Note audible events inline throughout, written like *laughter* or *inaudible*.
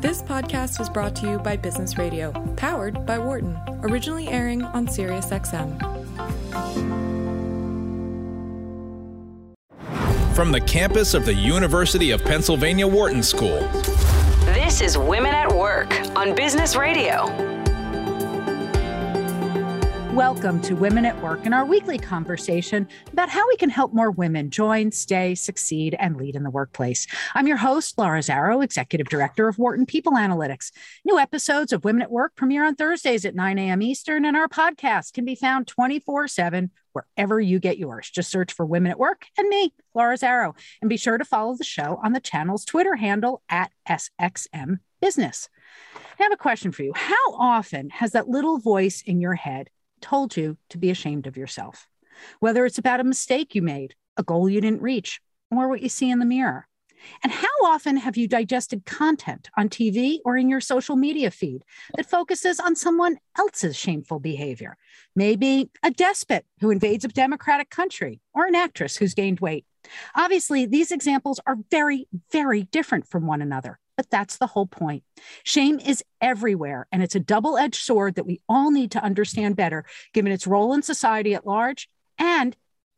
This podcast was brought to you by Business Radio, powered by Wharton, originally airing on SiriusXM. From the campus of the University of Pennsylvania Wharton School. This is Women at Work on Business Radio. Welcome to Women at Work and our weekly conversation about how we can help more women join, stay, succeed, and lead in the workplace. I'm your host, Laura Zarrow, Executive Director of Wharton People Analytics. New episodes of Women at Work premiere on Thursdays at 9 a.m. Eastern, and our podcast can be found 24 7 wherever you get yours. Just search for Women at Work and me, Laura Zarrow, and be sure to follow the show on the channel's Twitter handle at SXM Business. I have a question for you. How often has that little voice in your head told you to be ashamed of yourself, whether it's about a mistake you made, a goal you didn't reach, or what you see in the mirror. And how often have you digested content on TV or in your social media feed that focuses on someone else's shameful behavior? Maybe a despot who invades a democratic country or an actress who's gained weight. Obviously, these examples are very, very different from one another. But that's the whole point. Shame is everywhere, and it's a double edged sword that we all need to understand better, given its role in society at large and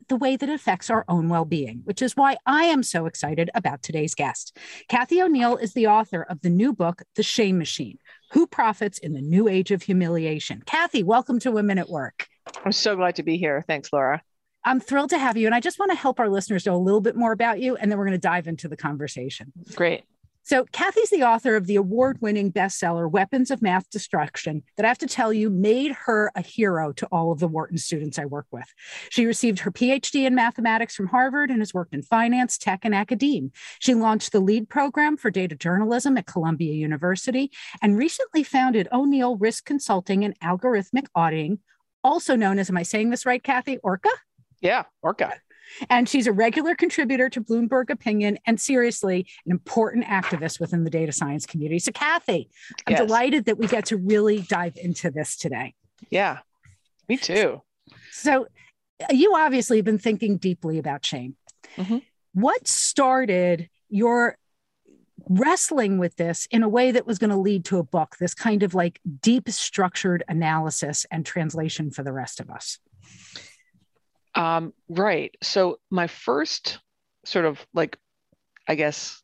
the way that it affects our own well being, which is why I am so excited about today's guest. Cathy O'Neil is the author of the new book, The Shame Machine Who Profits in the New Age of Humiliation. Cathy, welcome to Women at Work. I'm so glad to be here. Thanks, Laura. I'm thrilled to have you. And I just want to help our listeners know a little bit more about you, and then we're going to dive into the conversation. Great. So, Cathy's the author of the award winning bestseller, Weapons of Math Destruction, that I have to tell you made her a hero to all of the Wharton students I work with. She received her PhD in mathematics from Harvard and has worked in finance, tech, and academe. She launched the Lede program for data journalism at Columbia University and recently founded O'Neil Risk Consulting and Algorithmic Auditing, also known as, am I saying this right, Cathy? Orca? Yeah, Orca. And she's a regular contributor to Bloomberg Opinion and seriously an important activist within the data science community. So, Cathy, I'm yes. delighted that we get to really dive into this today. Yeah, me too. So, you obviously have been thinking deeply about shame. Mm-hmm. What started your wrestling with this in a way that was going to lead to a book, this kind of like deep structured analysis and translation for the rest of us? Um, right. So my first sort of like, I guess,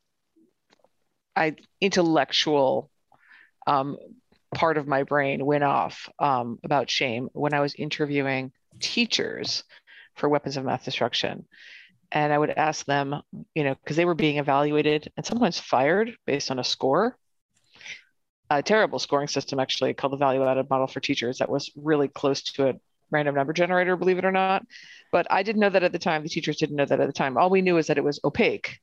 I intellectual um, part of my brain went off um, about shame when I was interviewing teachers for weapons of math destruction. And I would ask them, you know, because they were being evaluated and sometimes fired based on a score. A terrible scoring system, actually, called the value added model for teachers, that was really close to a random number generator, believe it or not. But I didn't know that at the time. The teachers didn't know that at the time. All we knew is that it was opaque.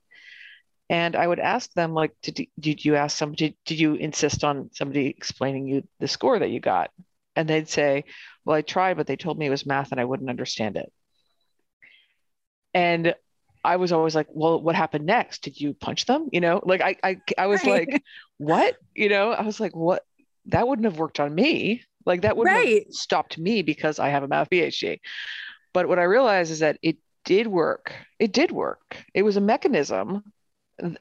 And I would ask them, like, did, did you ask somebody, did you insist on somebody explaining you the score that you got? And they'd say, well, I tried, but they told me it was math and I wouldn't understand it. And I was always like, well, what happened next? Did you punch them? You know, like I, I, I was right. like, what? You know, I was like, what? That wouldn't have worked on me. Like that wouldn't right. have stopped me because I have a math PhD. But what I realized is that it did work. It did work. It was a mechanism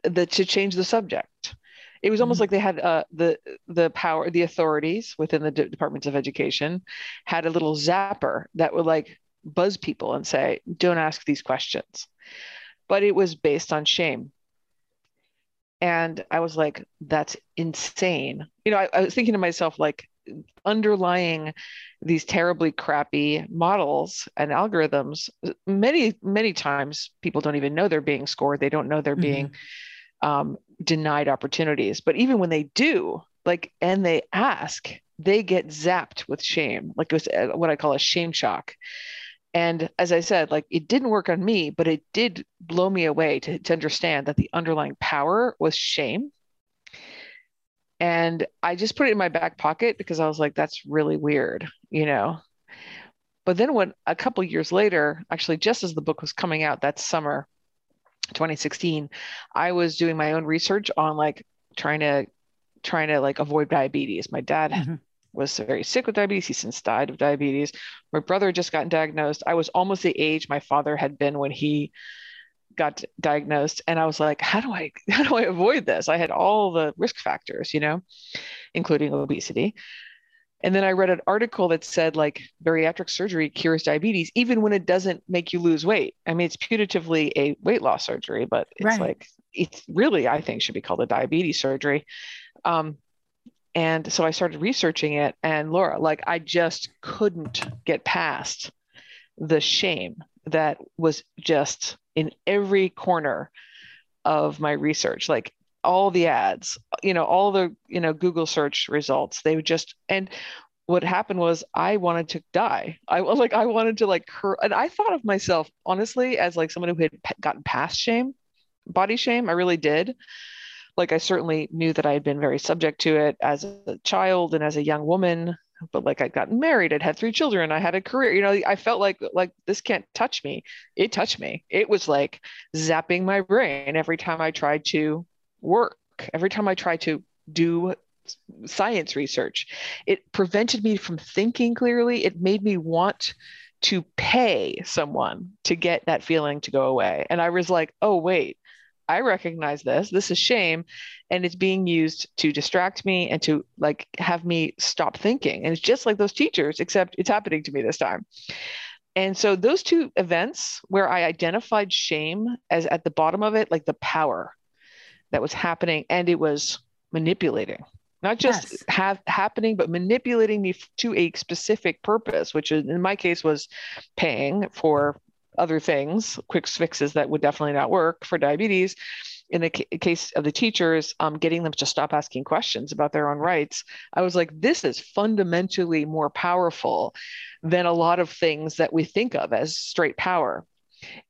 that to change the subject. It was almost mm-hmm. like they had uh, the the power, the authorities within the departments of education had a little zapper that would like buzz people and say, "Don't ask these questions." But it was based on shame. And I was like, that's insane. You know, I, I was thinking to myself, like, underlying these terribly crappy models and algorithms many many times people don't even know they're being scored they don't know they're mm-hmm. being um, denied opportunities but even when they do like and they ask they get zapped with shame like it was uh, what i call a shame shock and as i said like it didn't work on me but it did blow me away to, to understand that the underlying power was shame and I just put it in my back pocket because I was like, that's really weird, you know. But then when a couple years later, actually just as the book was coming out that summer, 2016, I was doing my own research on like trying to trying to like avoid diabetes. My dad mm-hmm. Was very sick with diabetes. He since died of diabetes. My brother had just got diagnosed. I was almost the age my father had been when he got diagnosed and I was like, how do I *laughs* how do I avoid this? I had all the risk factors, you know, including obesity. And then I read an article that said like bariatric surgery cures diabetes, even when it doesn't make you lose weight. I mean, it's putatively a weight loss surgery, but it's right. like it's really, I think, should be called a diabetes surgery. Um, and so I started researching it, and Laura, like I just couldn't get past the shame that was just in every corner of my research. Like all the ads, you know, all the, you know, Google search results. They would just, and what happened was I wanted to die. I was like, I wanted to like, cur- and I thought of myself honestly as like someone who had gotten past shame, body shame. I really did. Like, I certainly knew that I had been very subject to it as a child and as a young woman. But like, I'd gotten married, I'd had three children, I had a career. You know, I felt like like this can't touch me. It touched me. It was like zapping my brain every time I tried to work, every time I tried to do science research, it prevented me from thinking clearly. It made me want to pay someone to get that feeling to go away. And I was like, oh, wait, I recognize this. This is shame. And it's being used to distract me and to like have me stop thinking. And it's just like those teachers, except it's happening to me this time. And so those two events where I identified shame as at the bottom of it, like the power that was happening and it was manipulating not just yes. have happening but manipulating me to a specific purpose which in my case was paying for other things quick fixes that would definitely not work for diabetes in the ca- case of the teachers um, getting them to stop asking questions about their own rights i was like this is fundamentally more powerful than a lot of things that we think of as straight power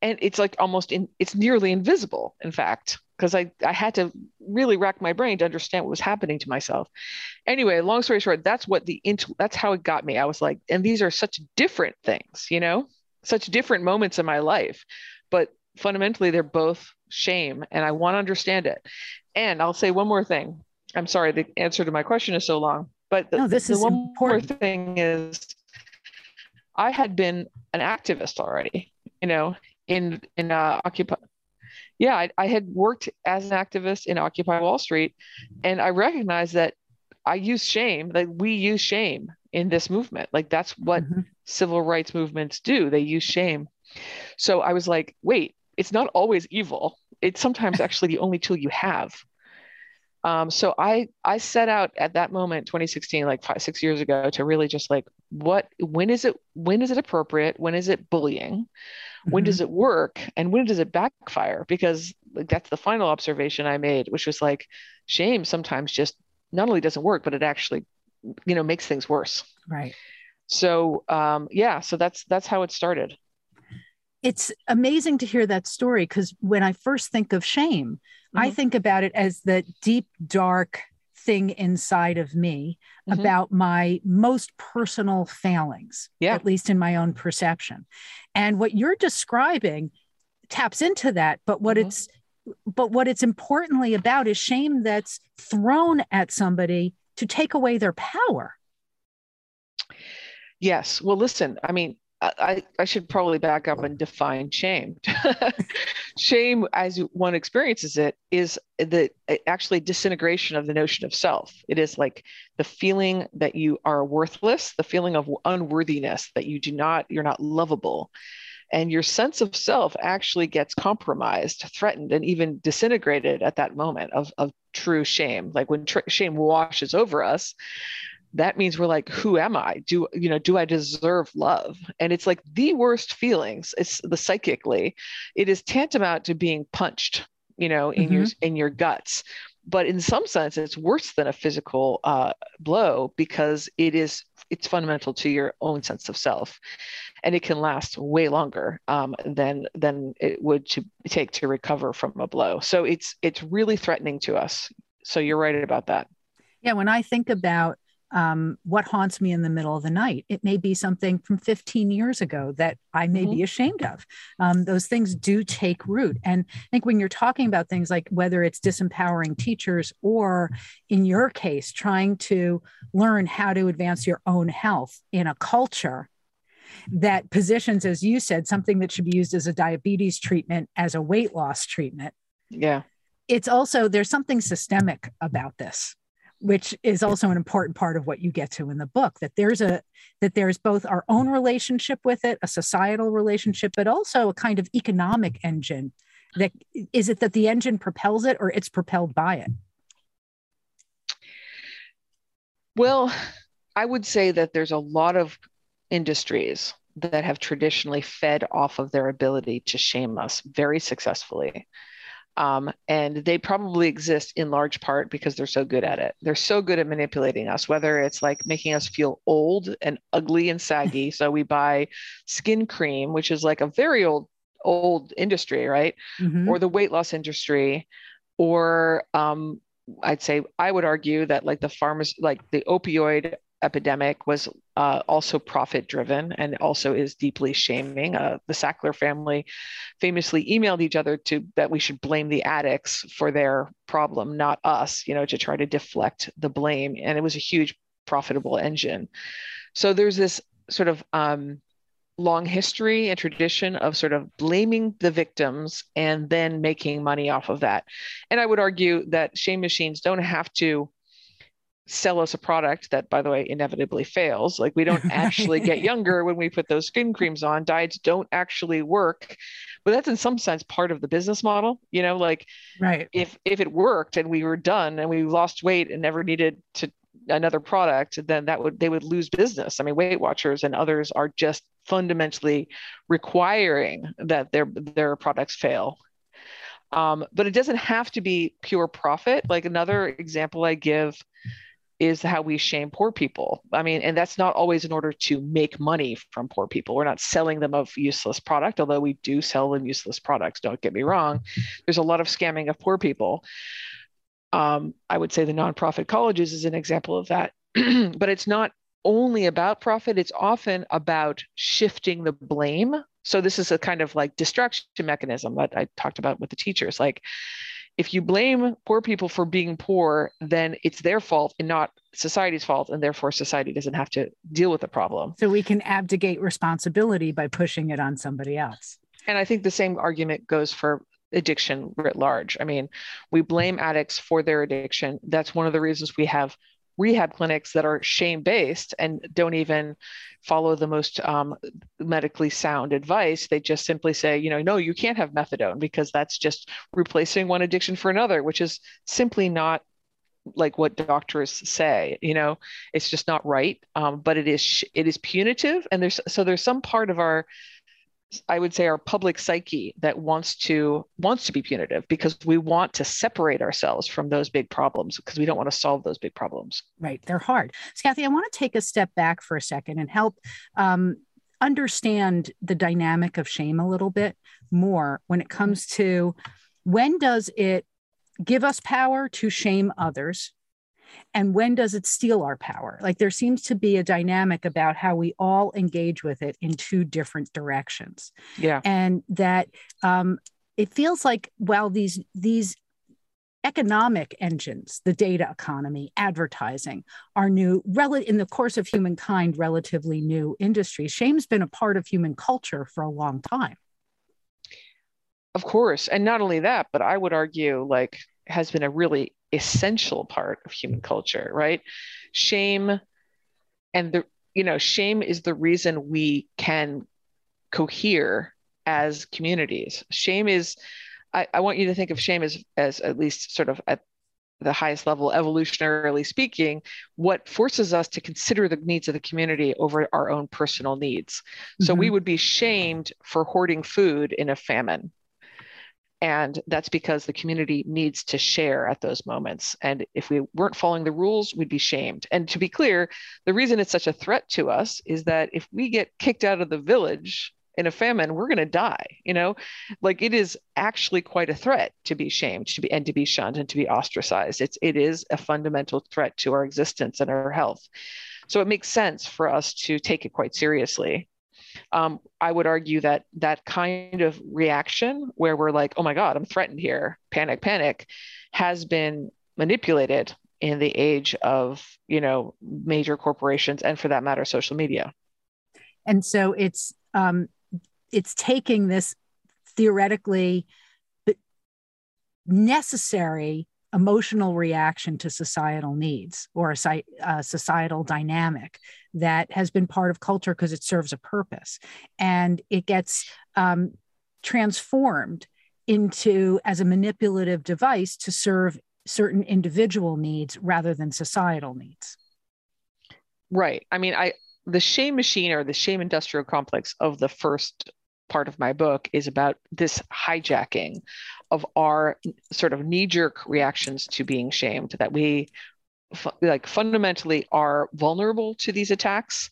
and it's like almost in it's nearly invisible in fact because I, I had to really rack my brain to understand what was happening to myself. Anyway, long story short, that's what the that's how it got me. I was like, and these are such different things, you know, such different moments in my life, but fundamentally they're both shame, and I want to understand it. And I'll say one more thing. I'm sorry, the answer to my question is so long, but the, no, this the is one important. more thing is, I had been an activist already, you know, in in uh, occupy yeah, I, I had worked as an activist in Occupy Wall Street, and I recognized that I use shame, that we use shame in this movement. Like that's what mm-hmm. civil rights movements do. They use shame. So I was like, wait, it's not always evil. It's sometimes *laughs* actually the only tool you have. Um, so I I set out at that moment, 2016, like five six years ago, to really just like what when is it when is it appropriate? When is it bullying? when mm-hmm. does it work and when does it backfire because like, that's the final observation i made which was like shame sometimes just not only doesn't work but it actually you know makes things worse right so um yeah so that's that's how it started it's amazing to hear that story because when i first think of shame mm-hmm. i think about it as the deep dark thing inside of me mm-hmm. about my most personal failings, yeah. at least in my own perception. And what you're describing taps into that, but what mm-hmm. it's but what it's importantly about is shame that's thrown at somebody to take away their power. Yes. Well, listen, I mean, I, I should probably back up and define shame. *laughs* shame, as one experiences it, is the actually disintegration of the notion of self. It is like the feeling that you are worthless, the feeling of unworthiness, that you do not, you're not lovable. And your sense of self actually gets compromised, threatened, and even disintegrated at that moment of, of true shame. Like when tr- shame washes over us, that means we're like who am i do you know do i deserve love and it's like the worst feelings it's the psychically it is tantamount to being punched you know in mm-hmm. your in your guts but in some sense it's worse than a physical uh, blow because it is it's fundamental to your own sense of self and it can last way longer um, than than it would to take to recover from a blow. So it's it's really threatening to us. So you're right about that. Yeah when i think about um, what haunts me in the middle of the night. It may be something from 15 years ago that I may mm-hmm. be ashamed of. Um, those things do take root. And I think when you're talking about things like whether it's disempowering teachers or, in your case, trying to learn how to advance your own health in a culture that positions, as you said, something that should be used as a diabetes treatment as a weight loss treatment. Yeah. It's also, there's something systemic about this which is also an important part of what you get to in the book that there's a that there's both our own relationship with it a societal relationship but also a kind of economic engine that is it that the engine propels it or it's propelled by it? Well i would say that there's a lot of industries that have traditionally fed off of their ability to shame us very successfully um, and they probably exist in large part because they're so good at it. They're so good at manipulating us, whether it's like making us feel old and ugly and saggy. *laughs* so we buy skin cream, which is like a very old, old industry, right? Mm-hmm. Or the weight loss industry, or um, I'd say I would argue that like the farmers, like the opioid epidemic was uh, also profit driven and also is deeply shaming. Uh, the Sackler family famously emailed each other to that we should blame the addicts for their problem, not us, you know, to try to deflect the blame. And it was a huge profitable engine. So there's this sort of um, long history and tradition of sort of blaming the victims and then making money off of that. And I would argue that shame machines don't have to sell us a product that by the way inevitably fails. Like we don't actually get *laughs* younger when we put those skin creams on. Diets don't actually work. But that's in some sense part of the business model you know like right. if if it worked and we were done and we lost weight and never needed to another product then that would they would lose business. I mean weight watchers and others are just fundamentally requiring that their their products fail. Um, but it doesn't have to be pure profit. Like another example i give is how we shame poor people. I mean, and that's not always in order to make money from poor people. We're not selling them of useless product, although we do sell them useless products. Don't get me wrong. There's a lot of scamming of poor people. Um, I would say the nonprofit colleges is an example of that, *clears throat* but it's not only about profit. It's often about shifting the blame. So this is a kind of like distraction mechanism that I talked about with the teachers. Like if you blame poor people for being poor, then it's their fault and not society's fault. And therefore, society doesn't have to deal with the problem. So we can abdicate responsibility by pushing it on somebody else. And I think the same argument goes for addiction writ large. I mean, we blame addicts for their addiction. That's one of the reasons we have rehab clinics that are shame based and don't even follow the most um, medically sound advice. They just simply say, you know, no, you can't have methadone because that's just replacing one addiction for another, which is simply not like what doctors say you know it's just not right um, but it is it is punitive and there's so there's some part of our I would say our public psyche that wants to wants to be punitive because we want to separate ourselves from those big problems because we don't want to solve those big problems. Right, they're hard. So, Cathy, I want to take a step back for a second and help um, understand the dynamic of shame a little bit more when it comes to when does it give us power to shame others and when does it steal our power? Like there seems to be a dynamic about how we all engage with it in two different directions. Yeah. And that um, it feels like well these these economic engines the data economy advertising are new rel- in the course of humankind relatively new industries shame's been a part of human culture for a long time. Of course. And not only that but i would argue like has been a really essential part of human culture, right? Shame and the you know, shame is the reason we can cohere as communities. Shame is I, I want you to think of shame as as at least sort of at the highest level, evolutionarily speaking, what forces us to consider the needs of the community over our own personal needs. Mm-hmm. So we mm-hmm. would be shamed for hoarding food in a famine and that's because the community needs to share at those moments. And if we weren't following the rules, we'd be shamed. And to be clear, the reason it's such a threat to us is that if we get kicked out of the village in a famine, we're going to die. You know, like it is actually quite a threat to be shamed, to be and to be shunned and to be ostracized. It's it is a fundamental threat to our existence and our health. So it makes sense for us to take it quite seriously um, I would argue that that kind of reaction where we're like, oh my God, I'm threatened here, panic, panic, has been manipulated in the age of, you know, major corporations and for that matter, social media. And so it's um, it's taking this theoretically necessary emotional reaction to societal needs or a, a, societal dynamic that has been part of culture because it serves a purpose. And it gets um, transformed into as a manipulative device to serve certain individual needs rather than societal needs. Right. I mean i the shame machine or the shame industrial complex of the first part of my book is about this hijacking of our sort of knee jerk reactions to being shamed, that we like fundamentally are vulnerable to these attacks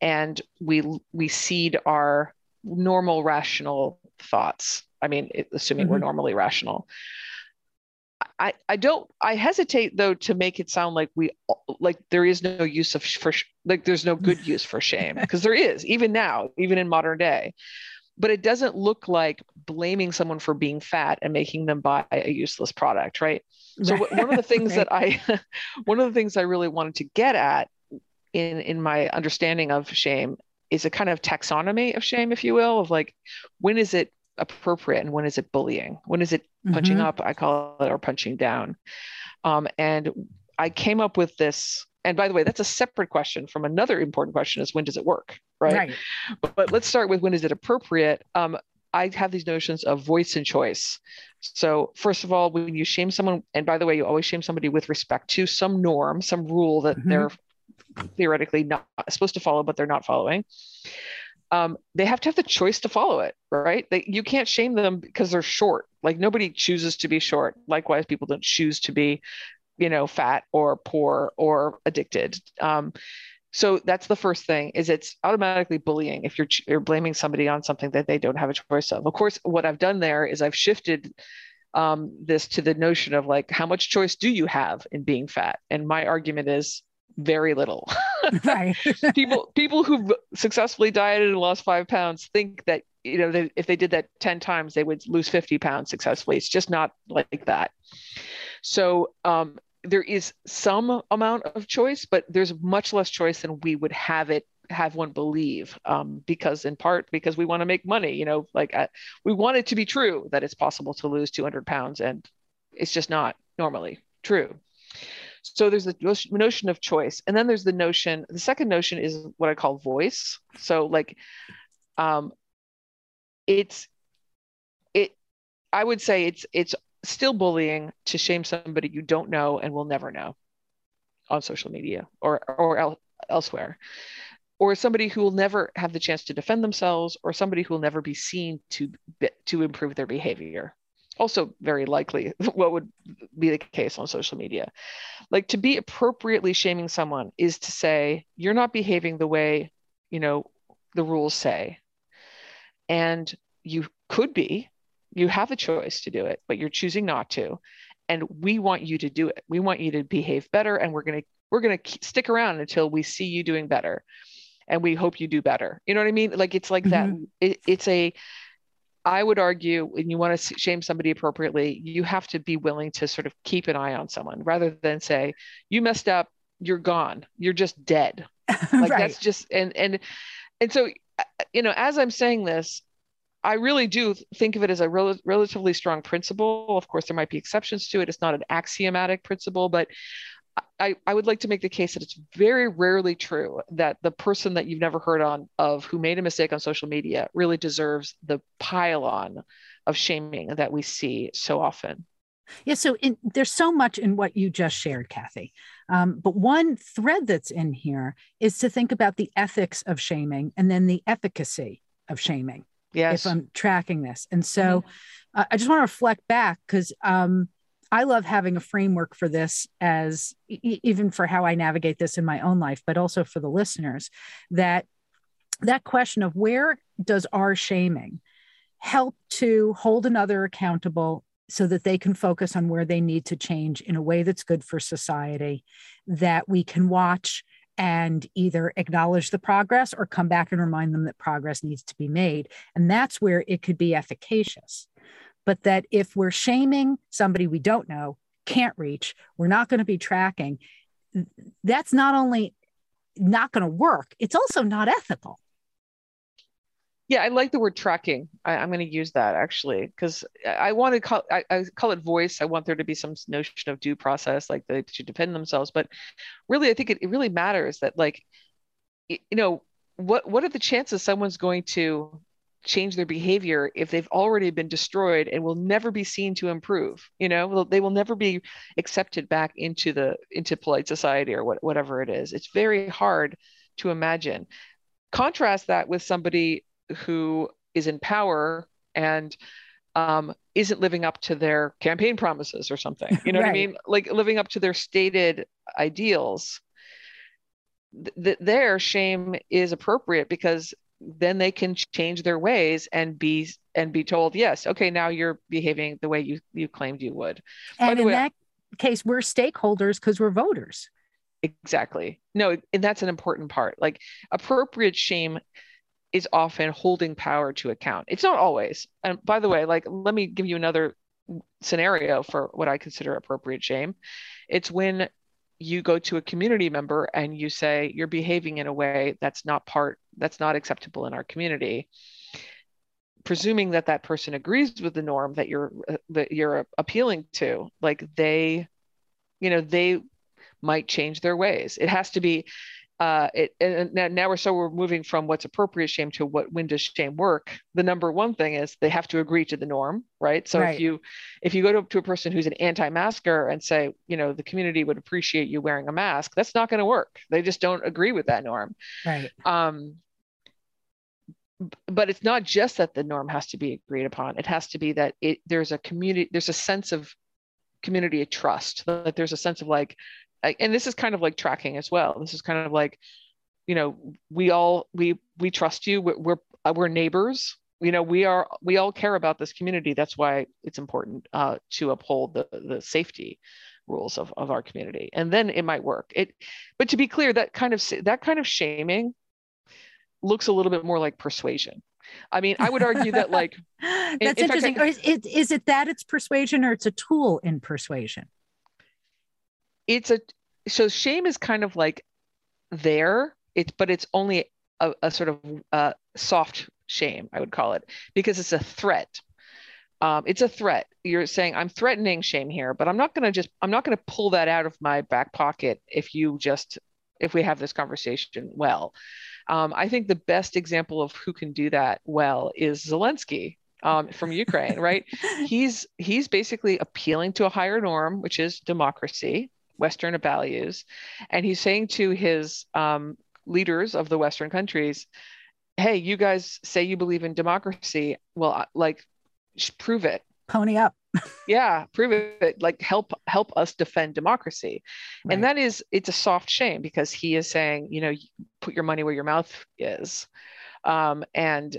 and we we cede our normal rational thoughts. I mean assuming mm-hmm. we're normally rational. I, I don't I hesitate though to make it sound like we like there is no use of for like there's no good *laughs* use for shame because there is even now even in modern day but it doesn't look like blaming someone for being fat and making them buy a useless product right? So one of the *laughs* things that i *laughs* one of the things i really wanted to get at in in my understanding of shame is a kind of taxonomy of shame if you will of like when is it appropriate and when is it bullying? When is it punching mm-hmm. up? I call it or punching down. Um, and i came up with this and by the way that's a separate question from another important question is when does it work right, right. But, but, let's start with when is it appropriate um, i have these notions of voice and choice so first of all when you shame someone and by the way you always shame somebody with respect to some norm some rule that mm-hmm. they're theoretically not supposed to follow but they're not following um, they have to have the choice to follow it, right? They, you can't shame them because they're short. Like nobody chooses to be short. Likewise, people don't choose to be you know fat or poor or addicted. Um, so that's the first thing is it's automatically bullying if you're you're blaming somebody on something that they don't have a choice of. Of course what i've done there is i've shifted um, this to the notion of like how much choice do you have in being fat? And my argument is very little. *laughs* Right. *laughs* People people who've successfully dieted and lost five pounds think that you know they, if they did that 10 times they would lose 50 pounds successfully. It's just not like that. So um, there is some amount of choice, but there's much less choice than we would have it have one believe um, because in part because we want to make money you know like uh, we want it to be true that it's possible to lose 200 pounds and it's just not normally true. So there's the notion of choice and then there's the notion the second notion is what i call voice. So like um it's it i would say it's it's still bullying to shame somebody you don't know and will never know on social media or or el- elsewhere. Or somebody who will never have the chance to defend themselves or somebody who will never be seen to to improve their behavior. Also very likely *laughs* what would be the case on social media. Like to be appropriately shaming someone is to say you're not behaving the way you know the rules say. And you could be you have a choice to do it, but you're choosing not to. And we want you to do it. We want you to behave better, and we're gonna we're gonna stick around until we see you doing better, and we hope you do better. You know what I mean? Like it's like mm-hmm. that. It, it's a I would argue when you want to shame somebody appropriately, you have to be willing to sort of keep an eye on someone rather than say, you messed up, you're gone, you're just dead. *laughs* Like right. that's just and and and so you know, as I'm saying this, I really do think of it as a rel- relatively strong principle. Of course, there might be exceptions to it. It's not an axiomatic principle, but I, I would like to make the case that it's very rarely true that the person that you've never heard on of who made a mistake on social media really deserves the pile on of shaming that we see so often. Yeah, so in, there's so much in what you just shared, Cathy. Um, but one thread that's in here is to think about the ethics of shaming and then the efficacy of shaming yes. if I'm tracking this. And so uh, I just want to reflect back because um, I love having a framework for this as e- even for how I navigate this in my own life, but also for the listeners that that question of where does our shaming help to hold another accountable so that they can focus on where they need to change in a way that's good for society that we can watch and either acknowledge the progress or come back and remind them that progress needs to be made. And that's where it could be efficacious. But that if we're shaming somebody we don't know, can't reach, we're not going to be tracking, that's not only not going to work, it's also not ethical. Yeah, I like the word tracking. I, am going to use that actually because I want to call I, I, call it voice. I want there to be some notion of due process, like they should defend themselves. But really, I think it, it really matters that like you know what what are the chances someone's going to change their behavior if they've already been destroyed and will never be seen to improve you know they will never be accepted back into the into polite society or what, whatever it is it's very hard to imagine contrast that with somebody who is in power and um, isn't living up to their campaign promises or something. You know right. what i *laughs* mean? Like living up to their stated ideals. Th- their shame is appropriate because then they can change their ways and be and be told yes okay now you're behaving the way you you claimed you would. And in way, that case we're stakeholders because we're voters. Exactly. No and that's an important part. Like appropriate shame is often holding power to account. It's not always. And by the way like let me give you another scenario for what i consider appropriate shame. It's when you go to a community member and you say you're behaving in a way that's not part that's not acceptable in our community. Presuming that that person agrees with the norm that you're that you're appealing to like they you know they might change their ways. It has to be uh, it, and now, now we're so we're moving from what's appropriate shame to what when does shame work? The number one thing is they have to agree to the norm right? So right. if you if you go to, to a person who's an anti-masker and say you know the community would appreciate you wearing a mask that's not going to work. They just don't agree with that norm. Right. Um but it's not just that the norm has to be agreed upon. It has to be that it there's a community there's a sense of community of trust that there's a sense of like and this is kind of like tracking as well. This is kind of like, you know, we all we we trust you. We're we're, uh, we're neighbors. You know, we are we all care about this community. That's why it's important uh, to uphold the the safety rules of, of our community, and then it might work. It, but to be clear, that kind of that kind of shaming looks a little bit more like persuasion. I mean, I would argue that like *laughs* that's in, in interesting. Fact, I, is, is it that it's persuasion or it's a tool in persuasion? It's a so shame is kind of like there it's but it's only a, a sort of uh, soft shame i would call it because it's a threat. Um, it's a threat. You're saying i'm threatening shame here but i'm not going to just i'm not going to pull that out of my back pocket if you just if we have this conversation well. Um, i think the best example of who can do that well is zelensky um, from Ukraine, right? *laughs* he's he's basically appealing to a higher norm, which is democracy, Western values. And he's saying to his um, leaders of the Western countries, hey, you guys say you believe in democracy. Well, like, prove it. Pony up. *laughs* yeah, prove it. Like, help help us defend democracy. Right. And that is, it's a soft shame because he is saying, you know, put your money where your mouth is. Um, and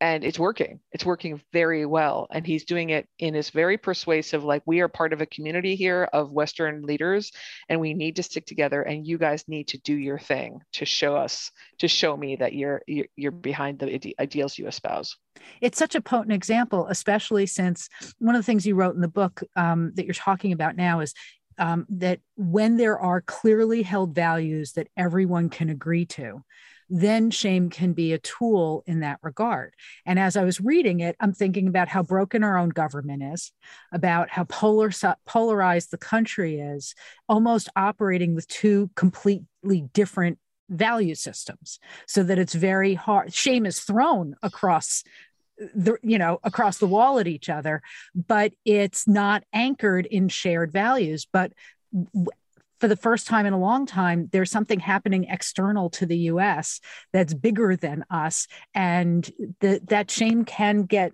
and it's working. It's working very well. And he's doing it in this very persuasive like we are part of a community here of western leaders and we need to stick together and you guys need to do your thing to show us to show me that you're you're behind the ideals you espouse. It's such a potent example especially since one of the things you wrote in the book um, that you're talking about now is um, that when there are clearly held values that everyone can agree to then shame can be a tool in that regard. And as I was reading it, I'm thinking about how broken our own government is, about how polar, polarized the country is, almost operating with two completely different value systems, so that it's very hard. Shame is thrown across the you know across the wall at each other but it's not anchored in shared values but for the first time in a long time, there's something happening external to the US that's bigger than us. And the, that shame can get,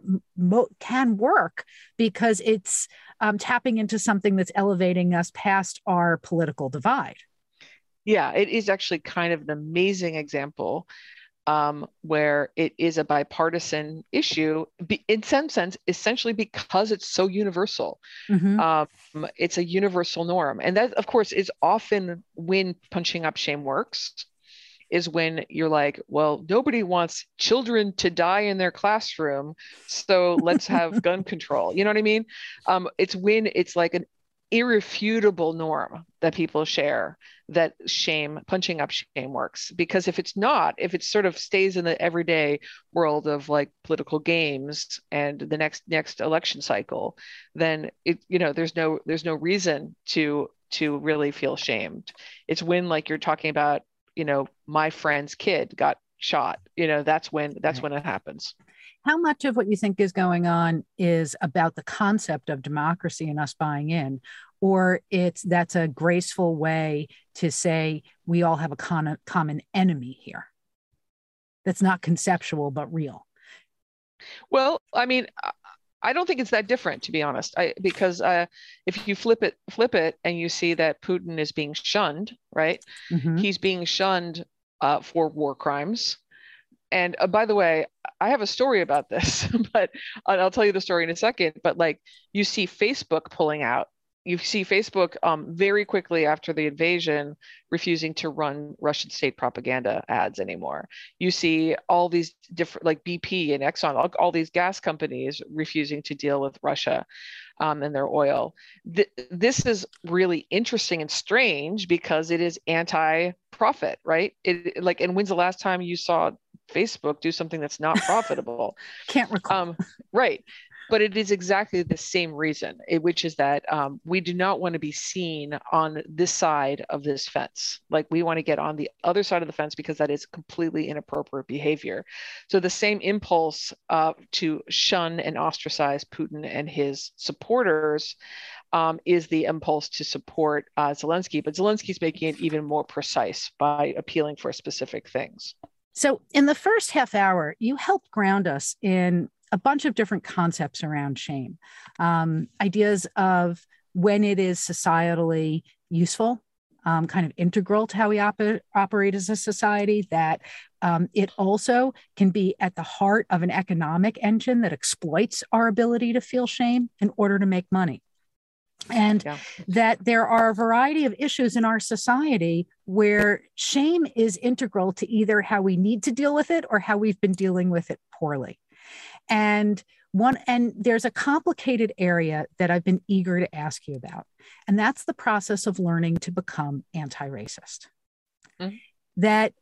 can work because it's um, tapping into something that's elevating us past our political divide. Yeah, it is actually kind of an amazing example um, where it is a bipartisan issue be, in some sense, essentially because it's so universal. Mm-hmm. Um, it's a universal norm. And that, of course, is often when punching up shame works, is when you're like, well, nobody wants children to die in their classroom. So let's have *laughs* gun control. You know what I mean? Um, it's when it's like an irrefutable norm that people share that shame punching up shame works. Because if it's not if it sort of stays in the everyday world of like political games and the next next election cycle then it you know there's no there's no reason to to really feel shamed. It's when like you're talking about you know my friend's kid got shot you know that's when that's right. when it happens how much of what you think is going on is about the concept of democracy and us buying in or it's that's a graceful way to say we all have a con- common enemy here that's not conceptual but real well i mean I don't think it's that different, to be honest. I, because uh, if you flip it, flip it, and you see that Putin is being shunned, right? Mm-hmm. He's being shunned uh, for war crimes. And uh, by the way, I have a story about this, *laughs* but I'll tell you the story in a second. But like, you see Facebook pulling out you see Facebook um, very quickly after the invasion refusing to run Russian state propaganda ads anymore. You see all these different, like BP and Exxon, all, all these gas companies refusing to deal with Russia um, and their oil. Th- this is really interesting and strange because it is anti-profit, right? It like, and when's the last time you saw Facebook do something that's not profitable? *laughs* Can't recall. Um, right but it is exactly the same reason, which is that um, we do not want to be seen on this side of this fence. Like we want to get on the other side of the fence because that is completely inappropriate behavior. So the same impulse uh, to shun and ostracize Putin and his supporters um, is the impulse to support uh, Zelensky, but Zelensky's making it even more precise by appealing for specific things. So, in the first half hour, you helped ground us in a bunch of different concepts around shame, um, ideas of when it is societally useful, um, kind of integral to how we op- operate as a society, that um, it also can be at the heart of an economic engine that exploits our ability to feel shame in order to make money. And yeah. that there are a variety of issues in our society where shame is integral to either how we need to deal with it or how we've been dealing with it poorly. And one and there's a complicated area that I've been eager to ask you about, and that's the process of learning to become anti-racist. Mm-hmm. That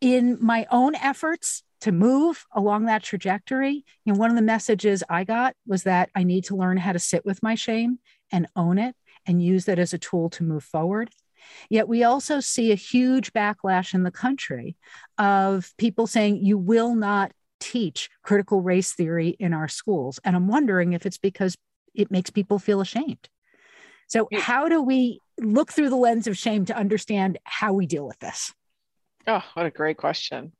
in my own efforts to move along that trajectory, you know, one of the messages I got was that I need to learn how to sit with my shame and own it and use that as a tool to move forward. Yet we also see a huge backlash in the country of people saying you will not teach critical race theory in our schools. And I'm wondering if it's because it makes people feel ashamed. So, how do we look through the lens of shame to understand how we deal with this? Oh, what a great question.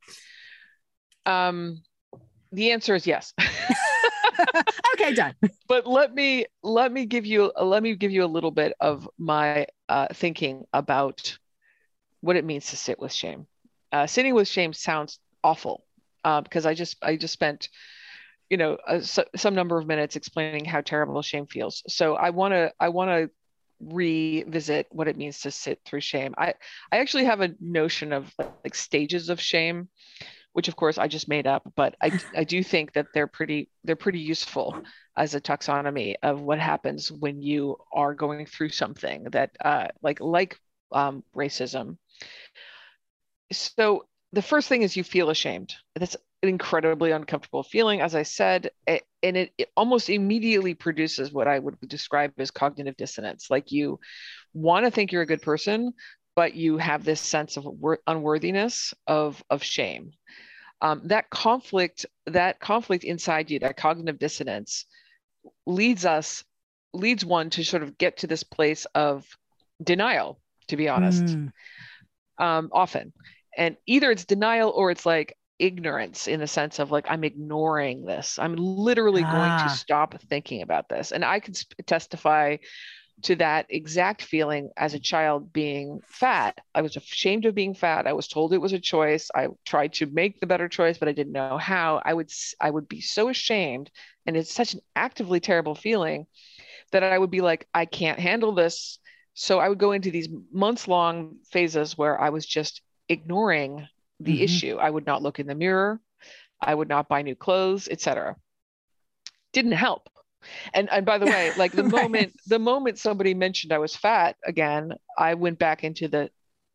Um, the answer is yes. *laughs* *laughs* okay, done. But let me let me give you let me give you a little bit of my uh, thinking about what it means to sit with shame. Uh, sitting with shame sounds awful uh, because I just I just spent you know a, some number of minutes explaining how terrible shame feels. So I want to I want to revisit what it means to sit through shame. I I actually have a notion of like, like stages of shame, which of course I just made up, but I I do think that they're pretty they're pretty useful as a taxonomy of what happens when you are going through something that uh, like like um, racism. So the first thing is you feel ashamed. That's an incredibly uncomfortable feeling, as I said, and it, it, almost immediately produces what I would describe as cognitive dissonance. Like you want to think you're a good person, but you have this sense of unworthiness of of shame. Um, that conflict, that conflict inside you, that cognitive dissonance, leads us, leads one to sort of get to this place of denial. To be honest, mm. um, often and either it's denial or it's like ignorance in the sense of like i'm ignoring this i'm literally ah. going to ah. stop thinking about this and i can testify to that exact feeling as a child being fat i was ashamed of being fat i was told it was a choice i tried to make the better choice but i didn't know how i would i would be so ashamed and it's such an actively terrible feeling that i would be like i can't handle this so i would go into these months long phases where i was just ignoring the mm-hmm. issue. I would not look in the mirror. I would not buy new clothes, etc. Didn't help. And and by the way, *laughs* like the right. moment the moment somebody mentioned I was fat again, I went back into the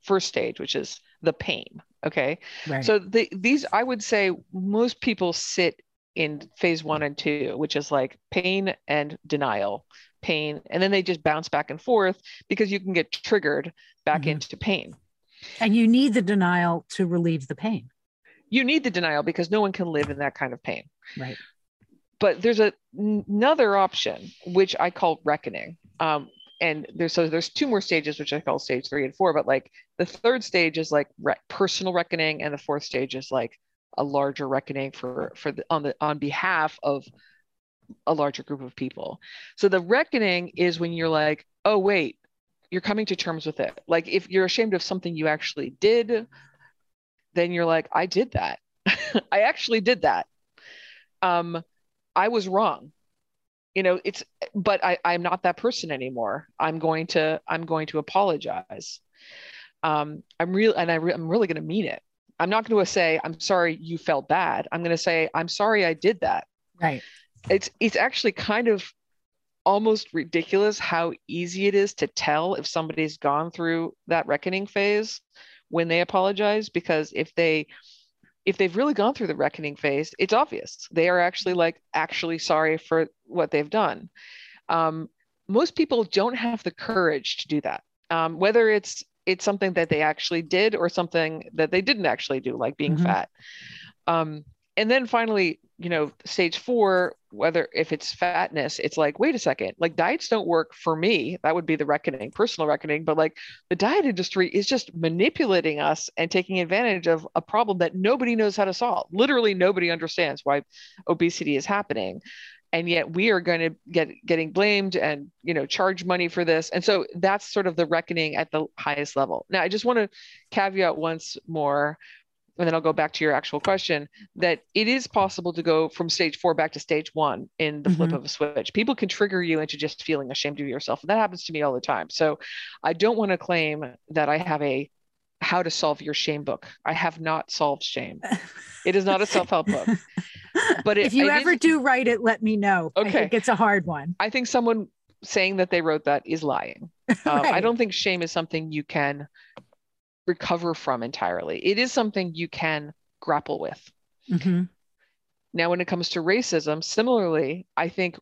first stage, which is the pain. Okay. Right. So the, these, I would say most people sit in phase one and two, which is like pain and denial, pain. And then they just bounce back and forth because you can get triggered back mm-hmm. into pain. And you need the denial to relieve the pain. You need the denial because no one can live in that kind of pain. Right. But there's a, another option, which I call reckoning, um, and there's so there's two more stages which i call stage three and four but like the third stage is like re- personal reckoning and the fourth stage is like a larger reckoning for for the on the on behalf of a larger group of people. So the reckoning is when you're like oh wait you're coming to terms with it. Like if you're ashamed of something you actually did then you're like i did that. *laughs* I actually did that. Um i was wrong. You know it's but i i'm not that person anymore. I'm going to i'm going to apologize. Um i'm real and I re- i'm really going to mean it. I'm not going to say i'm sorry you felt bad. I'm going to say i'm sorry i did that. Right. It's it's actually kind of almost ridiculous how easy it is to tell if somebody's gone through that reckoning phase when they apologize because if they if they've really gone through the reckoning phase, it's obvious they are actually like actually sorry for what they've done. Um, most people don't have the courage to do that, um, whether it's it's something that they actually did or something that they didn't actually do, like being mm-hmm. fat. Um, and then finally, you know, stage four, whether if it's fatness, it's like, wait a second, like diets don't work for me. That would be the reckoning, personal reckoning. But like the diet industry is just manipulating us and taking advantage of a problem that nobody knows how to solve. Literally, nobody understands why obesity is happening. And yet we are going to get getting blamed and you know charge money for this. And so that's sort of the reckoning at the highest level. Now I just want to caveat once more and then I'll go back to your actual question, that it is possible to go from stage four back to stage one in the mm-hmm. flip of a switch. People can trigger you into just feeling ashamed of yourself. And that happens to me all the time. So I don't want to claim that I have a how to solve your shame book. I have not solved shame. It is not a self-help book. *laughs* But it, if you ever is, do write it, let me know. Okay. I think it's a hard one. I think someone saying that they wrote that is lying. *laughs* Um, right. I don't think shame is something you can recover from entirely. It is something you can grapple with. Mm-hmm. Now, when it comes to racism, similarly, I think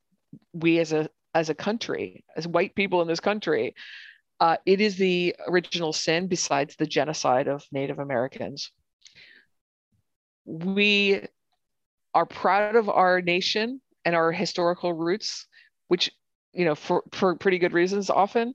we as a as a country, as white people in this country, uh, it is the original sin besides the genocide of Native Americans. We are proud of our nation and our historical roots, which you know for for pretty good reasons often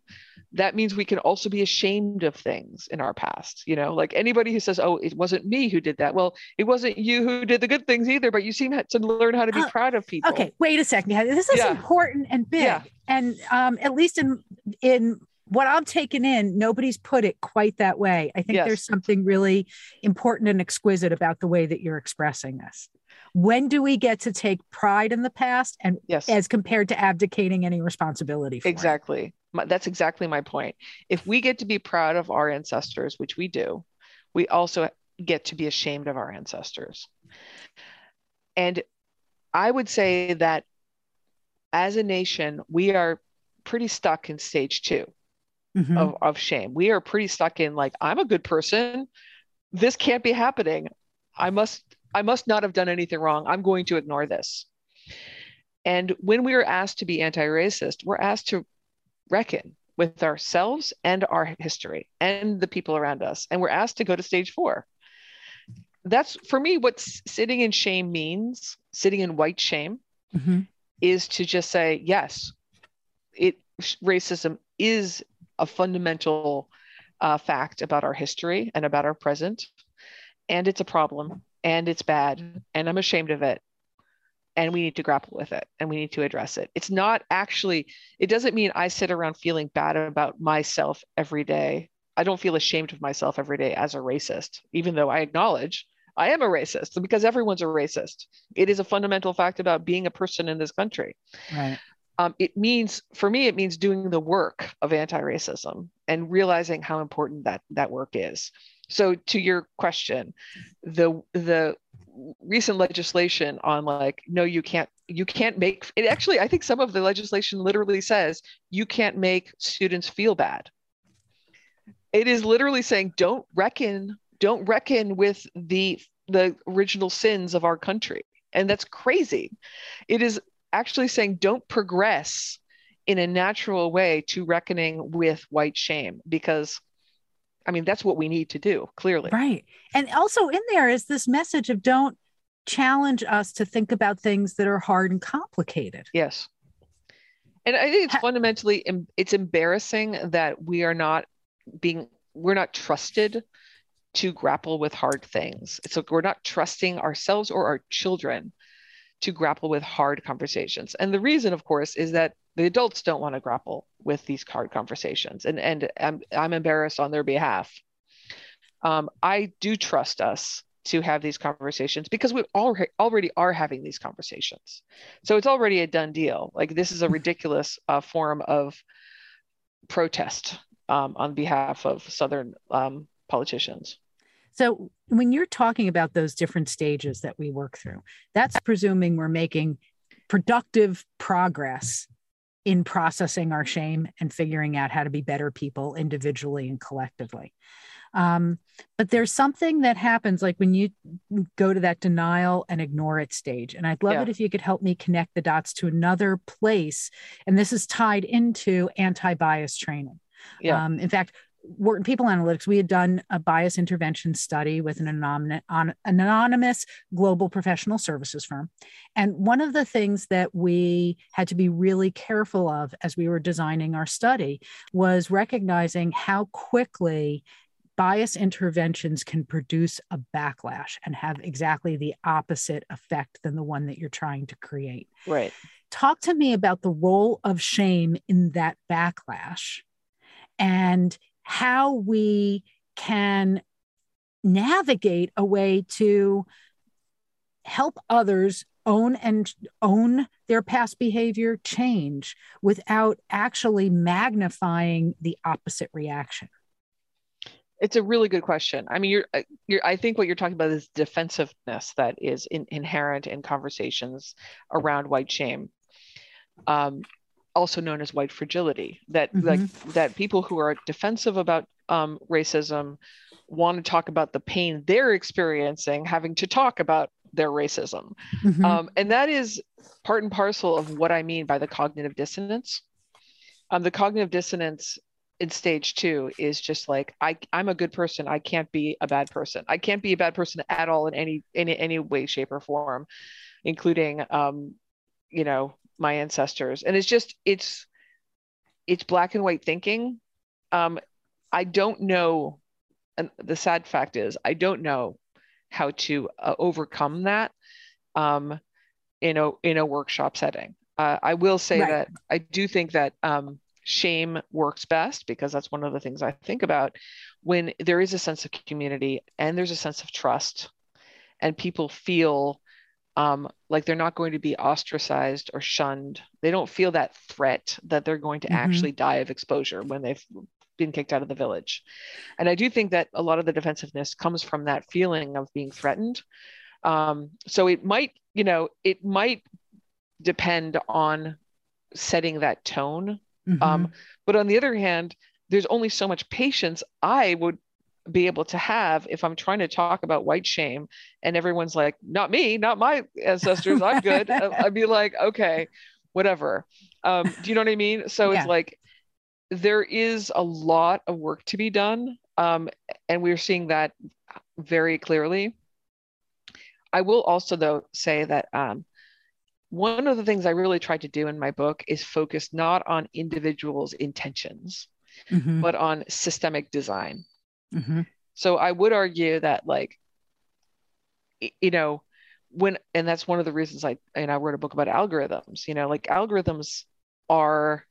that means we can also be ashamed of things in our past you know like anybody who says oh it wasn't me who did that well it wasn't you who did the good things either but you seem to learn how to be uh, proud of people okay wait a second this is yeah. important and big yeah. and um, at least in in what I'm taking in, nobody's put it quite that way. I think yes. there's something really important and exquisite about the way that you're expressing this when do we get to take pride in the past and yes. as compared to abdicating any responsibility exactly it? that's exactly my point if we get to be proud of our ancestors which we do we also get to be ashamed of our ancestors and i would say that as a nation we are pretty stuck in stage 2 mm-hmm. of, of shame we are pretty stuck in like i'm a good person this can't be happening i must I must not have done anything wrong. I'm going to ignore this. And when we are asked to be anti racist, we're asked to reckon with ourselves and our history and the people around us. And we're asked to go to stage four. That's for me what sitting in shame means, sitting in white shame, mm-hmm. is to just say, yes, it racism is a fundamental uh, fact about our history and about our present. And it's a problem and it's bad and I'm ashamed of it. And we need to grapple with it and we need to address it. It's not actually, it doesn't mean I sit around feeling bad about myself every day. I don't feel ashamed of myself every day as a racist, even though I acknowledge I am a racist because everyone's a racist. It is a fundamental fact about being a person in this country. Right. Um, it means, for me, it means doing the work of anti-racism and realizing how important that that work is. So to your question, the the recent legislation on like no you can't you can't make it actually i think some of the legislation literally says you can't make students feel bad. It is literally saying don't reckon don't reckon with the the original sins of our country. And that's crazy. It is actually saying don't progress in a natural way to reckoning with white shame because I mean, that's what we need to do, clearly. Right. And also in there is this message of don't challenge us to think about things that are hard and complicated. Yes. And I think it's ha- fundamentally it's embarrassing that we are not being we're not trusted to grapple with hard things. It's like we're not trusting ourselves or our children to grapple with hard conversations. And the reason, of course, is that the adults don't want to grapple with these hard conversations. And, and I'm, I'm embarrassed on their behalf. Um, I do trust us to have these conversations because we all already are having these conversations. So it's already a done deal. Like this is a ridiculous uh, form of protest um, on behalf of Southern um, politicians. So when you're talking about those different stages that we work through, that's presuming we're making productive progress in processing our shame and figuring out how to be better people individually and collectively. Um, but there's something that happens like when you go to that denial and ignore it stage. And I'd love yeah. it if you could help me connect the dots to another place. And this is tied into anti bias training. Yeah. Um, in fact, Wharton People Analytics, we had done a bias intervention study with an anonymous, an anonymous global professional services firm. And one of the things that we had to be really careful of as we were designing our study was recognizing how quickly bias interventions can produce a backlash and have exactly the opposite effect than the one that you're trying to create. Right. Talk to me about the role of shame in that backlash and how we can navigate a way to help others own and own their past behavior change without actually magnifying the opposite reaction? It's a really good question. I mean you're, uh, you're i think what you're talking about is defensiveness that is in, inherent in conversations around white shame. Um, also known as white fragility that mm-hmm. like that people who are defensive about um, racism want to talk about the pain they're experiencing having to talk about their racism mm-hmm. um, and that is part and parcel of what i mean by the cognitive dissonance um, the cognitive dissonance in stage two is just like I, i'm a good person i can't be a bad person i can't be a bad person at all in any any any way shape or form including um, you know my ancestors. And it's just it's it's black and white thinking. Um i don't know and the sad fact is i don't know how to uh, overcome that um in a in a workshop setting. Uh, i will say right. that i do think that um shame works best because that's one of the things i think about when there is a sense of community and there's a sense of trust and people feel um, like they're not going to be ostracized or shunned. They don't feel that threat that they're going to mm-hmm. actually die of exposure when they've been kicked out of the village. And I do think that a lot of the defensiveness comes from that feeling of being threatened. Um, so it might, you know, it might depend on setting that tone. Mm-hmm. Um, but on the other hand, there's only so much patience I would be able to have if I'm trying to talk about white shame and everyone's like, not me, not my ancestors, I'm good. *laughs* I'd be like, okay, whatever. Um, do you know what I mean? So yeah. it's like there is a lot of work to be done. Um, and we're seeing that very clearly. I will also, though, say that um, one of the things I really tried to do in my book is focus not on individuals' intentions, mm-hmm. but on systemic design. Mm-hmm. So I would argue that like, you know, when and that's one of the reasons I and I wrote a book about algorithms. You know, like algorithms are,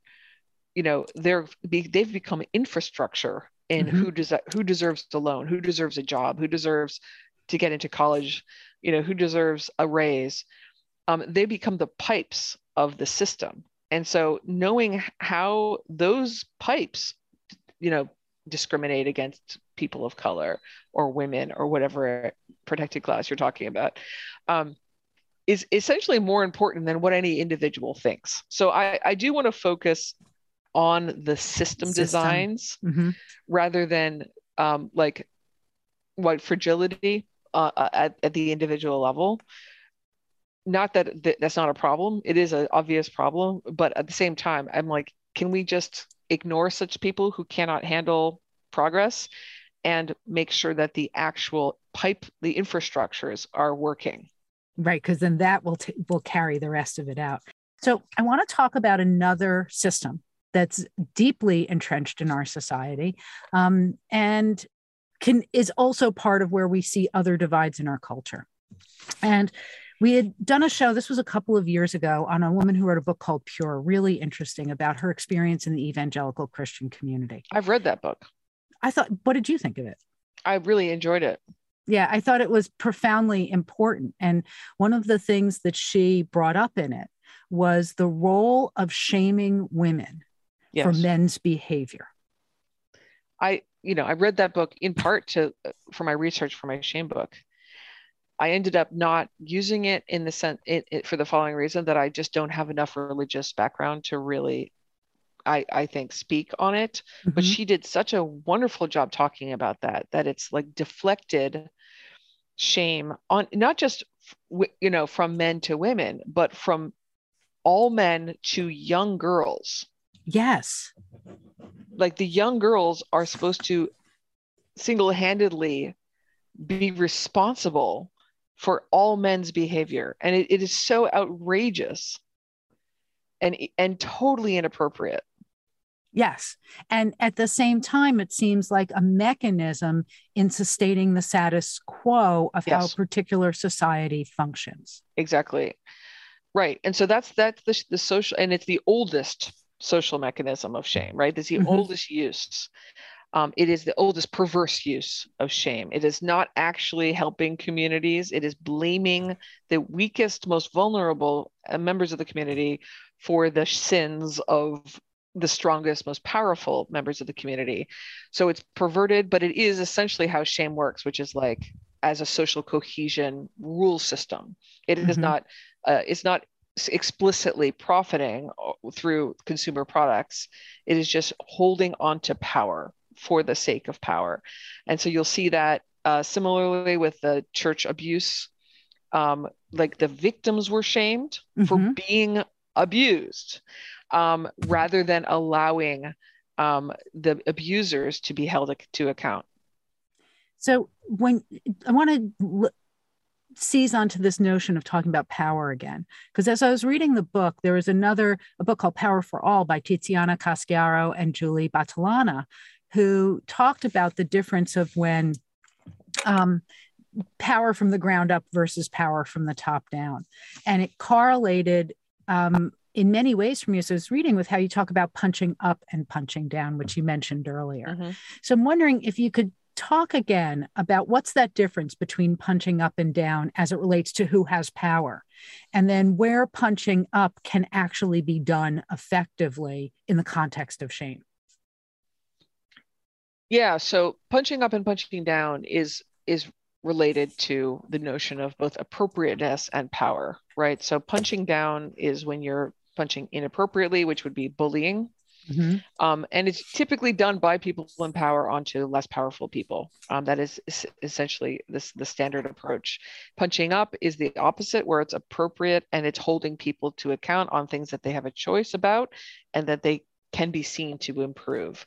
you know, they're they've become infrastructure in mm-hmm. who does who deserves a loan, who deserves a job, who deserves to get into college, you know, who deserves a raise. Um, they become the pipes of the system. And so knowing how those pipes, you know, discriminate against people of color or women or whatever protected class you're talking about um, is essentially more important than what any individual thinks. So I, I do want to focus on the system, system. designs mm-hmm. rather than um, like white fragility uh, uh, at, at the individual level. Not that th- that's not a problem. It is an obvious problem. But at the same time, I'm like, can we just ignore such people who cannot handle progress and make sure that the actual pipe, the infrastructures are working? Right, because then that will t- will carry the rest of it out. So I want to talk about another system that's deeply entrenched in our society, um, and can is also part of where we see other divides in our culture. And we had done a show, this was a couple of years ago, on a woman who wrote a book called Pure, really interesting about her experience in the evangelical Christian community. I've read that book. I thought, what did you think of it? I really enjoyed it yeah, I thought it was profoundly important. And one of the things that she brought up in it was the role of shaming women yes. for men's behavior. I, you know, I read that book in part to uh, for my research for my shame book. I ended up not using it in the sense it, it, for the following reason that I just don't have enough religious background to really I, I think speak on it. Mm-hmm. but she did such a wonderful job talking about that that it's like deflected shame on not just you know from men to women but from all men to young girls. Yes. Like the young girls are supposed to single-handedly be responsible for all men's behavior and it, it is so outrageous and and totally inappropriate Yes. And at the same time, it seems like a mechanism in sustaining the status quo of yes. how a particular society functions. Exactly. Right. And so that's that's the, the social and it's the oldest social mechanism of shame, right? It's the mm-hmm. oldest use. Um, it is the oldest perverse use of shame. It is not actually helping communities. It is blaming the weakest, most vulnerable uh, members of the community for the sins of the strongest, most powerful members of the community. So it's perverted, but it is essentially how shame works, which is like as a social cohesion rule system. It mm-hmm. is not. Uh, it's not explicitly profiting uh, through consumer products. It is just holding on to power for the sake of power, and so you'll see that uh, similarly with the church abuse. Um, like the victims were shamed mm-hmm. for being abused um, rather than allowing um, the abusers to be held to account. So when I want to l- seize onto this notion of talking about power again, because as I was reading the book, there was another a book called Power for All by Tiziana Casciaro and Julie Battilana, who talked about the difference of when um, power from the ground up versus power from the top down, and it correlated um, in many ways from you. So I was reading with how you talk about punching up and punching down, which you mentioned earlier. Mm-hmm. So I'm wondering if you could talk again about what's that difference between punching up and down as it relates to who has power, and then where punching up can actually be done effectively in the context of shame. Yeah, so punching up and punching down is is related to the notion of both appropriateness and power, right? So punching down is when you're punching inappropriately, which would be bullying. Mm-hmm. Um, and it's typically done by people in power onto less powerful people. Um, that is essentially this the standard approach. Punching up is the opposite, where it's appropriate and it's holding people to account on things that they have a choice about and that they can be seen to improve.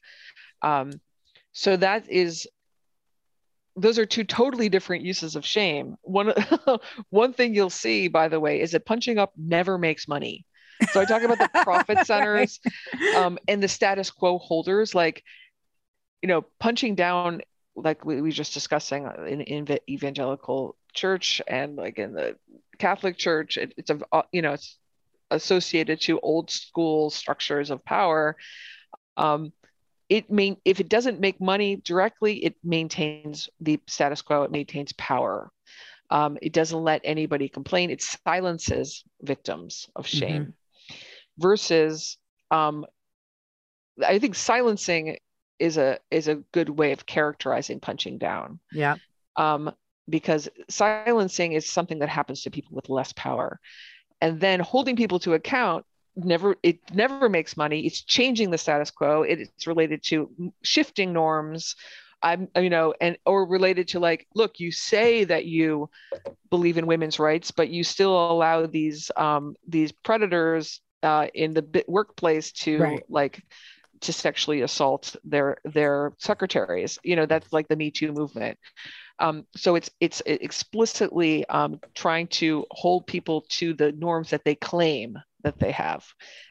Um, so that is those are two totally different uses of shame. One *laughs* one thing you'll see, by the way, is that punching up never makes money. So I talk about the profit *laughs* centers um, and the status quo holders, like, you know, punching down, like we, we just discussing in, in evangelical church and like in the Catholic church, it, it's a, you know, it's associated to old school structures of power. Um, it main if it doesn't make money directly, it maintains the status quo. It maintains power. Um, it doesn't let anybody complain. It silences victims of shame. Mm-hmm versus um, I think silencing is a is a good way of characterizing punching down. Yeah. Um, because silencing is something that happens to people with less power, and then holding people to account never it never makes money. It's changing the status quo. It's related to shifting norms. I'm you know and or related to like look you say that you believe in women's rights but you still allow these um these predators uh in the workplace to right. like to sexually assault their their secretaries. You know, that's like the Me Too movement. Um, so it's it's explicitly um, trying to hold people to the norms that they claim that they have.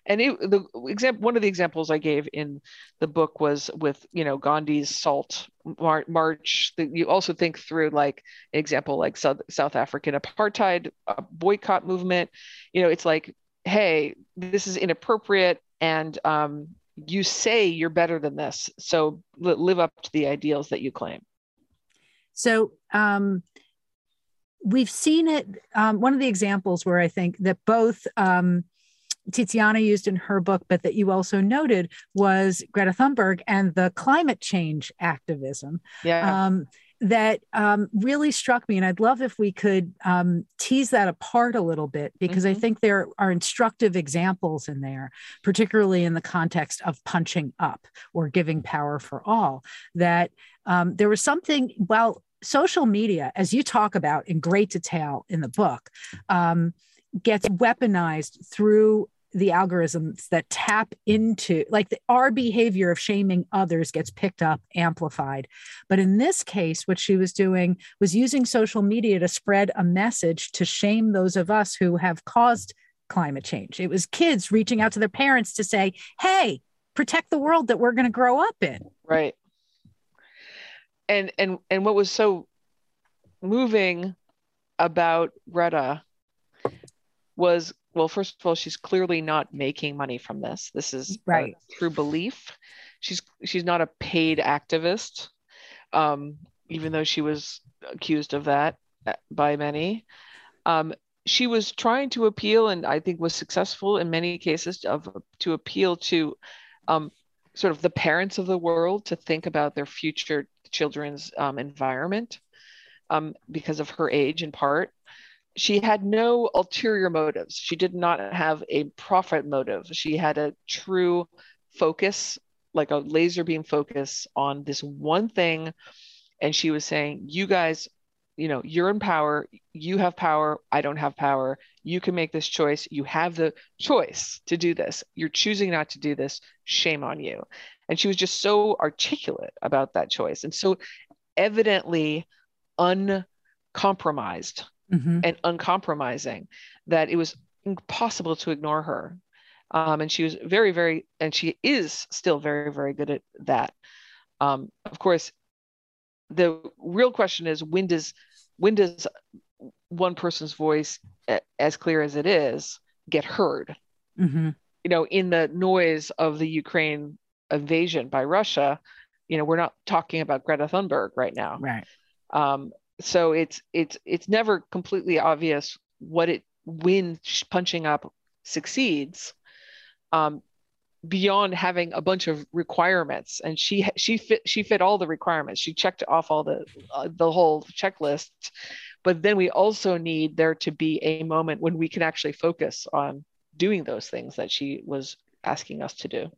And it, the example, one of the examples I gave in the book was with you know Gandhi's SALT mar- march. You also think through like an example like South, South African apartheid uh, boycott movement. You know, it's like, hey, this is inappropriate, and um, you say you're better than this so live up to the ideals that you claim so um, we've seen it um, one of the examples where i think that both um, tiziana used in her book but that you also noted was greta thunberg and the climate change activism yeah um, that um, really struck me. And I'd love if we could um, tease that apart a little bit because mm-hmm. I think there are instructive examples in there, particularly in the context of punching up or giving power for all. That um, there was something, well, social media, as you talk about in great detail in the book, um, gets weaponized through the algorithms that tap into like the, our behavior of shaming others gets picked up amplified. But in this case what she was doing was using social media to spread a message to shame those of us who have caused climate change. It was kids reaching out to their parents to say hey protect the world that we're going to grow up in. Right. And and and what was so moving about greta was well, first of all, she's clearly not making money from this. This is right through belief. She's she's not a paid activist, um, even though she was accused of that uh, by many. Um, she was trying to appeal, and I think was successful in many cases of to appeal to um, sort of the parents of the world to think about their future children's um, environment um, because of her age, in part she had no ulterior motives. She did not have a profit motive. She had a true focus, like a laser beam focus on this one thing. And she was saying, You guys, you know, you're in power. You have power. I don't have power. You can make this choice. You have the choice to do this. You're choosing not to do this. Shame on you. And she was just so articulate about that choice and so evidently uncompromised mm-hmm. and uncompromising that it was impossible to ignore her. Um, and she was very, very, and she is still very, very good at that. Um, of course, the real question is when does when does one person's voice, as clear as it is, get heard? Mm-hmm. You know, in the noise of the Ukraine invasion by Russia, you know, we're not talking about Greta Thunberg right now. Right. Um, so it's it's it's never completely obvious what it when punching up succeeds um, beyond having a bunch of requirements. And she she fit she fit all the requirements. She checked off all the uh, the whole checklist. But then we also need there to be a moment when we can actually focus on doing those things that she was asking us to do.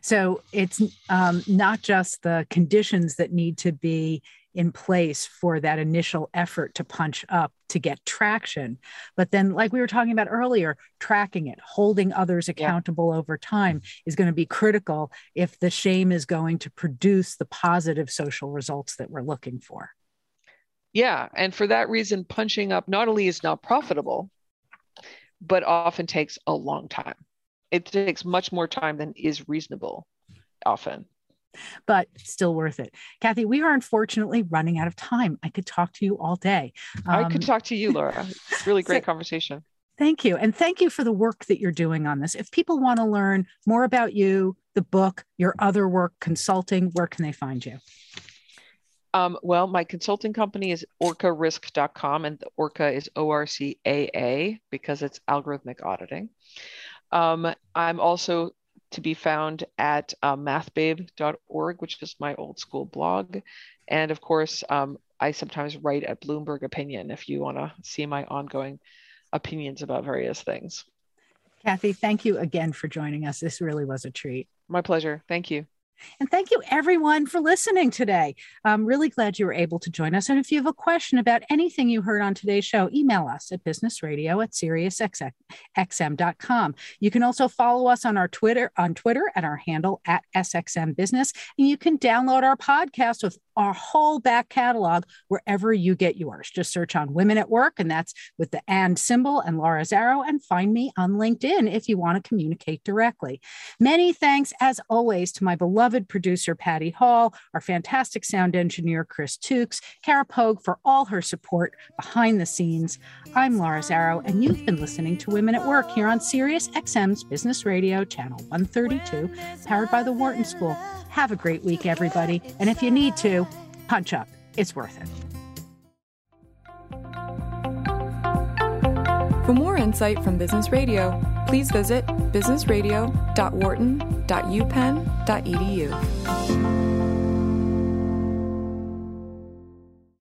So it's um, not just the conditions that need to be in place for that initial effort to punch up to get traction. But then, like we were talking about earlier, tracking it, holding others accountable yeah. over time is going to be critical if the shame is going to produce the positive social results that we're looking for. Yeah. And for that reason, punching up not only is not profitable, but often takes a long time. It takes much more time than is reasonable often but still worth it. Cathy, we are unfortunately running out of time. I could talk to you all day. Um, I could um, talk to you, Laura. *laughs* It's really great so, conversation. Thank you. And thank you for the work that you're doing on this. If people want to learn more about you, the book, your other work, consulting, where can they find you? Um, well, my consulting company is orcaarisk.com, and the Orca is O R C A A because it's algorithmic auditing. Um, I'm also to be found at uh, mathbabe.org, which is my old school blog. And of course, um, I sometimes write at Bloomberg Opinion if you want to see my ongoing opinions about various things. Cathy, thank you again for joining us. This really was a treat. My pleasure. Thank you. And thank you, everyone, for listening today. I'm really glad you were able to join us. And if you have a question about anything you heard on today's show, email us at businessradio at SiriusXM.com. You can also follow us on our Twitter on Twitter at our handle at SXM Business. And you can download our podcast with our whole back catalog wherever you get yours. Just search on Women at Work, and that's with the and symbol and Laura Zarrow, and find me on LinkedIn if you want to communicate directly. Many thanks, as always, to my beloved producer Patty Hall, our fantastic sound engineer Chris Tukes, Kara Pogue for all her support behind the scenes. I'm Laura Zarrow, and you've been listening to Women at Work here on Sirius XM's Business Radio, Channel 132, powered by the Wharton School. Have a great week, everybody. And if you need to, punch up. It's worth it. For more insight from Business Radio, please visit businessradio.wharton.upenn.edu.